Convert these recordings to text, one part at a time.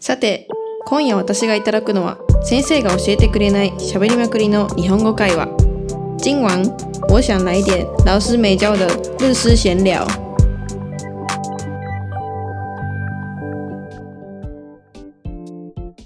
さて、今夜私がいただくのは先生が教えてくれない喋りまくりの日本語会話。今晚我想来点老师没教的日式闲聊。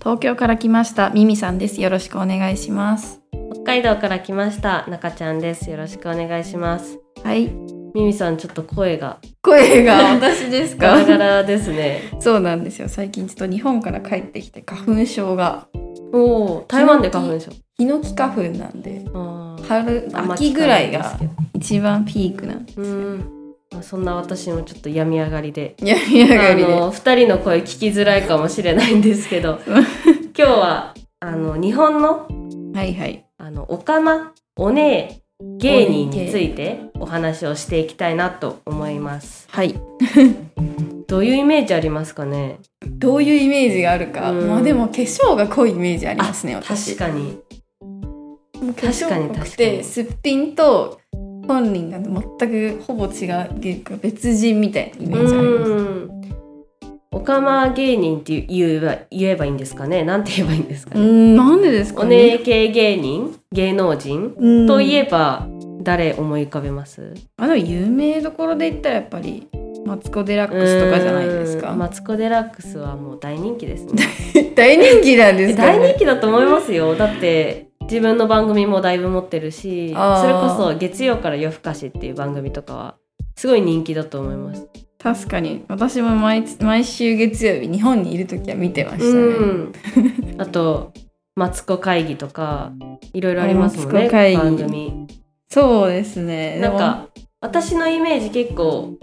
東京から来ましたミミさんです。よろしくお願いします。北海道から来ました中ちゃんですよろしくお願いしますはい。ミミさんちょっと声が声が私ですガラかガラですね。そうなんですよ。最近ちょっと日本から帰ってきて花粉症が。おお台湾で花粉症。ヒノキ花粉なんで春秋ぐらいが一番ピークなんでうん。まあそんな私もちょっと病み上がりで。やみ上がりで。あの二人の声聞きづらいかもしれないんですけど。今日はあの日本のはいはい。あのおかまお姉芸人についてお話をしていきたいなと思います。はい。どういうイメージありますかね？どういうイメージがあるか、うん。まあでも化粧が濃いイメージありますね私。確かに。確かに濃く確かにてすっぴんと本人が全くほぼ違うっていうか別人みたいなイメージありますうんおかま芸人って言えば言えばいいんですかね？なんて言えばいいんですかうね、んなんでですかおね姉系芸人？芸能人？うん。といえば誰思い浮かべます？あでも有名どころで言ったらやっぱりマツコ・デラックスとかじゃないですか、うん。マツコ・デラックスはもう大人気ですね。大人気なんですか、大ね、人気だと思いますよ。だって自分の番組もだいぶ持ってるしそれこそ月曜から夜更かしっていう番組とかはすごい人気だと思います確かに。私も毎毎週月曜日日本にいる時は見てましたね、うん、あとマツコ会議とかいろいろありますもんね番組。そうですね。なんか私のイメージ結構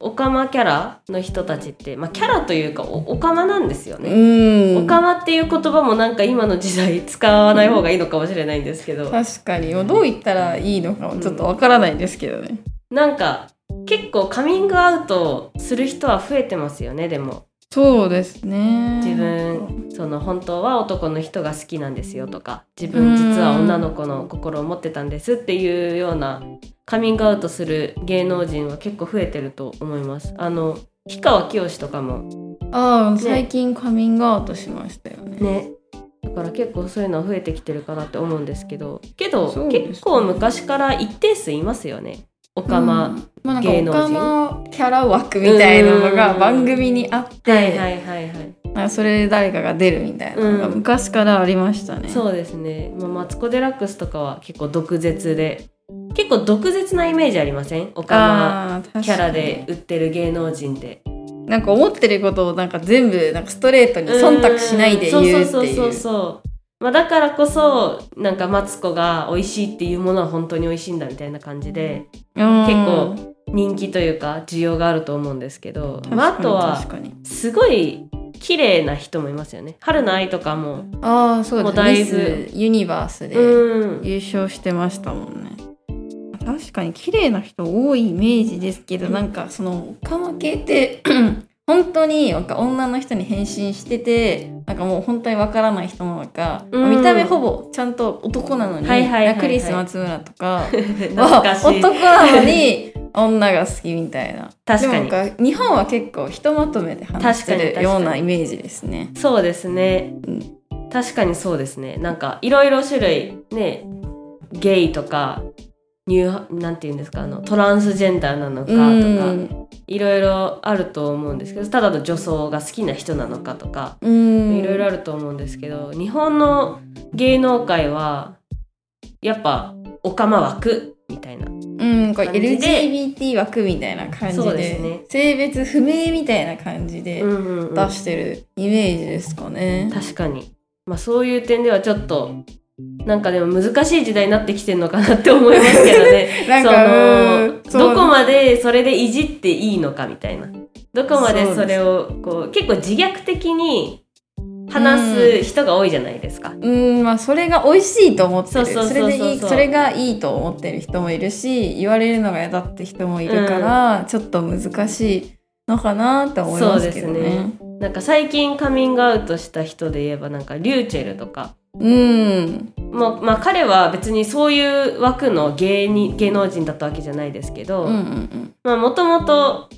オカマキャラの人たちって、まあ、キャラというかおオカマなんですよね、うん。オカマっていう言葉もなんか今の時代使わない方がいいのかもしれないんですけど。確かに。どう言ったらいいのかもちょっとわからないですけどね、なんか結構カミングアウトする人は増えてますよねでも。そうですね。自分その本当は男の人が好きなんですよとか自分実は女の子の心を持ってたんですっていうようなカミングアウトする芸能人は結構増えてると思います。あの氷川きよしとかも。ああ、最近カミングアウトしましたよね。ね。だから結構そういうのは増えてきてるかなって思うんですけど。けど、ね。結構昔から一定数いますよねオカマ、うん。まあ、なんか芸能人。他のキャラ枠みたいなのがうん。番組にあって、はいはいはいはい。なんかそれで誰かが出るみたいなのがうん。昔からありましたね、そうですね、まあ、マツコ・デラックスとかは結構毒舌で結構毒舌なイメージありません？オカマキャラで売ってる芸能人で。なんか思ってることをなんか全部なんかストレートに忖度しないで言うっていうそうそうそうそうまあ、だからこそなんかマツコが美味しいっていうものは本当に美味しいんだみたいな感じでうん。結構人気というか需要があると思うんですけど、まあ、あとはすごい綺麗な人もいますよね。春の愛とかもああそうですもうだいぶユニバースでうん。優勝してましたもんね。確かに綺麗な人多いイメージですけどなんかそのオカマ系って本当になんか女の人に変身しててなんかもう本当にわからない人なのか、うん。見た目ほぼちゃんと男なのに、はいはいはいはい。クリス松村とか 懐は男なのに女が好きみたいな。確かに。でもなんか日本は結構ひとまとめで話してるようなイメージですね。そうですね、うん。確かにそうですね。なんかいろいろ種類ねゲイとかニューなんて言うんですかあのトランスジェンダーなのかとか、うん。いろいろあると思うんですけどただの女装が好きな人なのかとかうん。いろいろあると思うんですけど日本の芸能界はやっぱオカマ枠みたいなうん、これ LGBT 枠みたいな感じでね。性別不明みたいな感じでうんうんうん。出してるイメージですかね。確かに、まあ、そういう点ではちょっとなんかでも難しい時代になってきてるのかなって思いますけどね。そのどこまでそれでいじっていいのかみたいな。どこまでそれをこう結構自虐的に話す人が多いじゃないですか。うん、まあそれが美味しいと思ってる。それでいい、それがいいと思ってる人もいるし、言われるのが嫌だって人もいるから、ちょっと難しいのかなって思いますけどね。ね。なんか最近カミングアウトした人で言えばなんかリューチェルとか。うん、もうまあ彼は別にそういう枠の芸に芸能人だったわけじゃないですけど、うんうんうん。まあもともと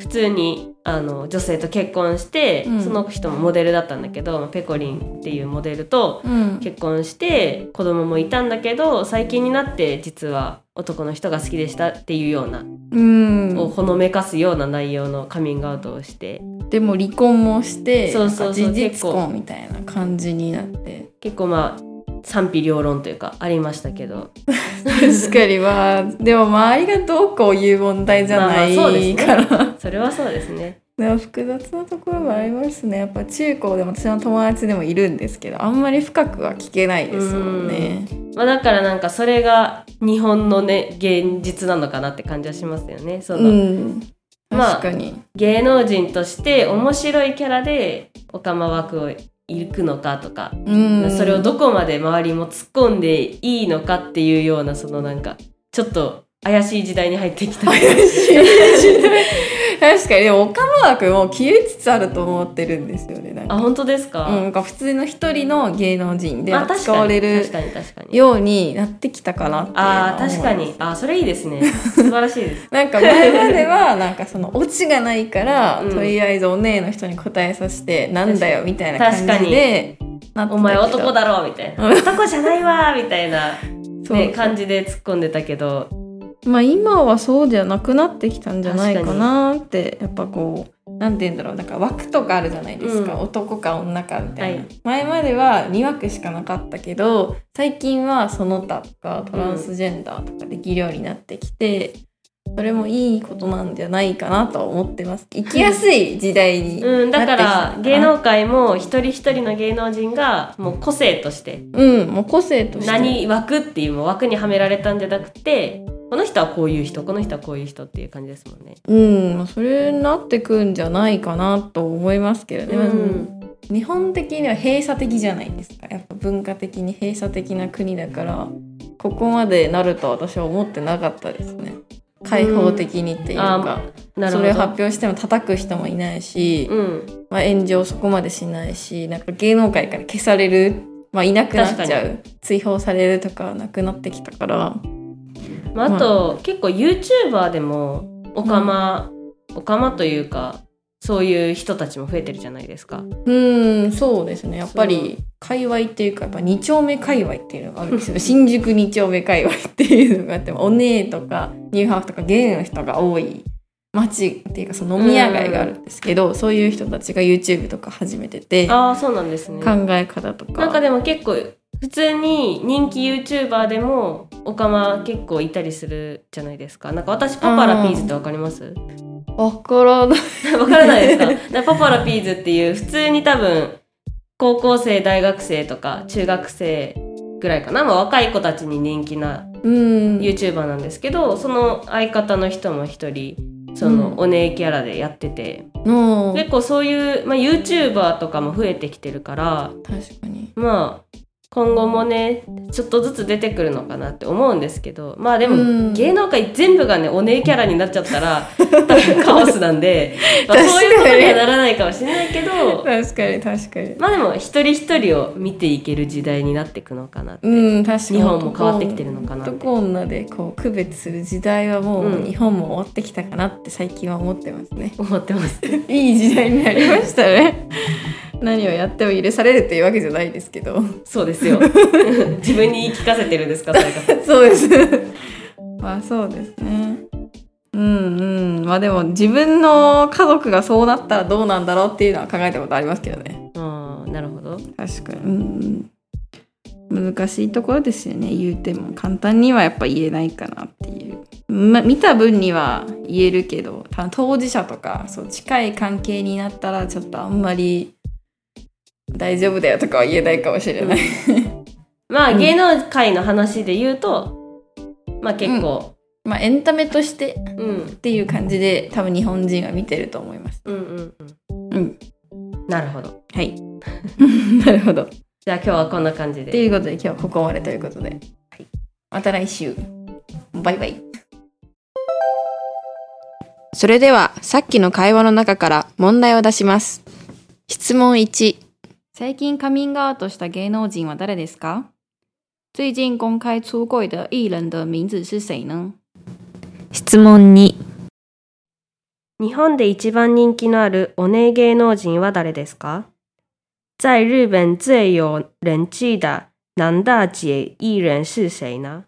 普通にあの女性と結婚して、うん。その人もモデルだったんだけどペコリンっていうモデルとうん。結婚して子供もいたんだけど最近になって実は男の人が好きでしたっていうような、うん。をほのめかすような内容のカミングアウトをして。でも離婚もしてそうそう事実婚みたいな感じになって。結構まあ賛否両論というかありましたけど。確かにまあでも周りがどうこういう問題じゃないねから、それはそうですね。でも複雑なところもありますね。やっぱ中高でも私の友達でもいるんですけどあんまり深くは聞けないですもんね。まあ、だからなんかそれが日本のね現実なのかなって感じはしますよね。その、うん。まあ確かに、芸能人として面白いキャラでオカマ枠を行くのかとか、うん、それをどこまで周りも突っ込んでいいのかっていうようなそのなんかちょっと怪しい時代に入ってきた。確かに。でも岡間枠も消えつつあると思ってるんですよねなんか。あ本当ですか、うん、なんか普通の一人の芸能人であ確使われるようになってきたかなってあー確かに。あそれいいですね。素晴らしいです。なんか前まではなんかそのオチがないから、うん。とりあえずお姉の人に答えさせてなんだよみたいな感じでお前男だろみたいな。男じゃないわみたいな、そうね、感じで突っ込んでたけどまあ今はそうじゃなくなってきたんじゃないかなってやっぱこうなんて言うんだろうなんか枠とかあるじゃないですか、うん。男か女かみたいな、はい。前までは2枠しかなかったけど最近はその他とかトランスジェンダーとかできるようになってきて、それもいいことなんじゃないかなとは思ってます。生きやすい時代に うん、だから芸能界も一人一人の芸能人がもう個性として。うんもう個性として。何枠っていうもう枠にはめられたんじゃなくてこの人はこういう人この人はこういう人っていう感じですもんね。うん、まあそれになってくんじゃないかなと思いますけどね、うん。日本的には閉鎖的じゃないですか。やっぱ文化的に閉鎖的な国だからここまでなると私は思ってなかったですね。開放的にっていうか、なるほど。それを発表しても叩く人もいないし、うん、まあ、炎上そこまでしないしなんか芸能界から消される、まあ、いなくなっちゃう。追放されるとかなくなってきたからまあ、あと、結構 YouTuber でもオカマ、オカマというかそういう人たちも増えてるじゃないですか。うんそうですね。やっぱり界隈っていうかやっぱ2丁目界隈っていうのがあるんですよ。新宿2丁目界隈っていうのがあってお姉とかニューハーフとかゲイの人が多い街っていうかその飲み屋街があるんですけど、そういう人たちが YouTube とか始めてて考ああそうなんですね。え方とか。なんかでも結構普通に人気 YouTuber でもオカマ結構いたりするじゃないですか。なんか私パパラピーズってわかります？わからない。わからないですか？パパラピーズっていう普通に多分高校生大学生とか中学生ぐらいかな、まあ、若い子たちに人気なうん。YouTuber なんですけどその相方の人も一人そのうん。お姉キャラでやってて、の結構そういう、まあ、YouTuber とかも増えてきてるから確かに。まあ今後もねちょっとずつ出てくるのかなって思うんですけどまあでも、うん。芸能界全部がねお姉キャラになっちゃったら多分 カオスなんで、まあ、そういうことにはならないかもしれないけど確かに確かに。まあでも一人一人を見ていける時代になっていくのかなって、うん確かに。日本も変わってきてるのかなって。男女でこう区別する時代はもううん。日本も終わってきたかなって最近は思ってますね、思ってます。いい時代になりましたね何をやっても許されるっていうわけじゃないですけど。そうですよ。自分に言い聞かせてるんですかそれがそうです。まあそうですね。うんうん。まあでも自分の家族がそうなったらどうなんだろうっていうのは考えたことありますけどね。うんなるほど。確かに。うんうん。難しいところですよね。言うても簡単にはやっぱ言えないかなっていう、ま、見た分には言えるけど当事者とかそう近い関係になったらちょっとあんまり大丈夫だよとかは言えないかもしれない、まあ、うん芸能界の話で言うとまあ結構、まあエンタメとしてうん、っていう感じで多分日本人は見てると思います。うんうんうん。うん。なるほど。はい。なるほど。じゃあ今日はこんな感じとでいうことで今日はここまでということで、また来週。バイバイ。それではさっきの会話の中から問題を出します。質問1最近カミングアウトした芸能人は誰ですか？最近公開出柜的艺人的名字是谁呢？質問2日本で一番人気のあるお姉芸能人は誰ですか？在日本最有人气的男大姐艺人是谁呢？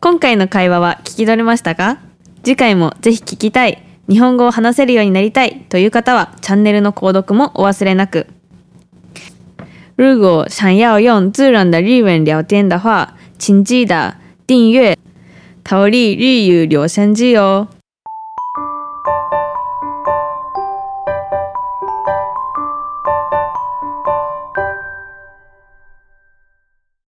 今回の会話は聞き取れましたか？次回もぜひ聞きたい、日本語を話せるようになりたいという方はチャンネルの購読もお忘れなく。如果想要用自然的日文聊天的话，请记得订阅“逃离日语留声机”哦。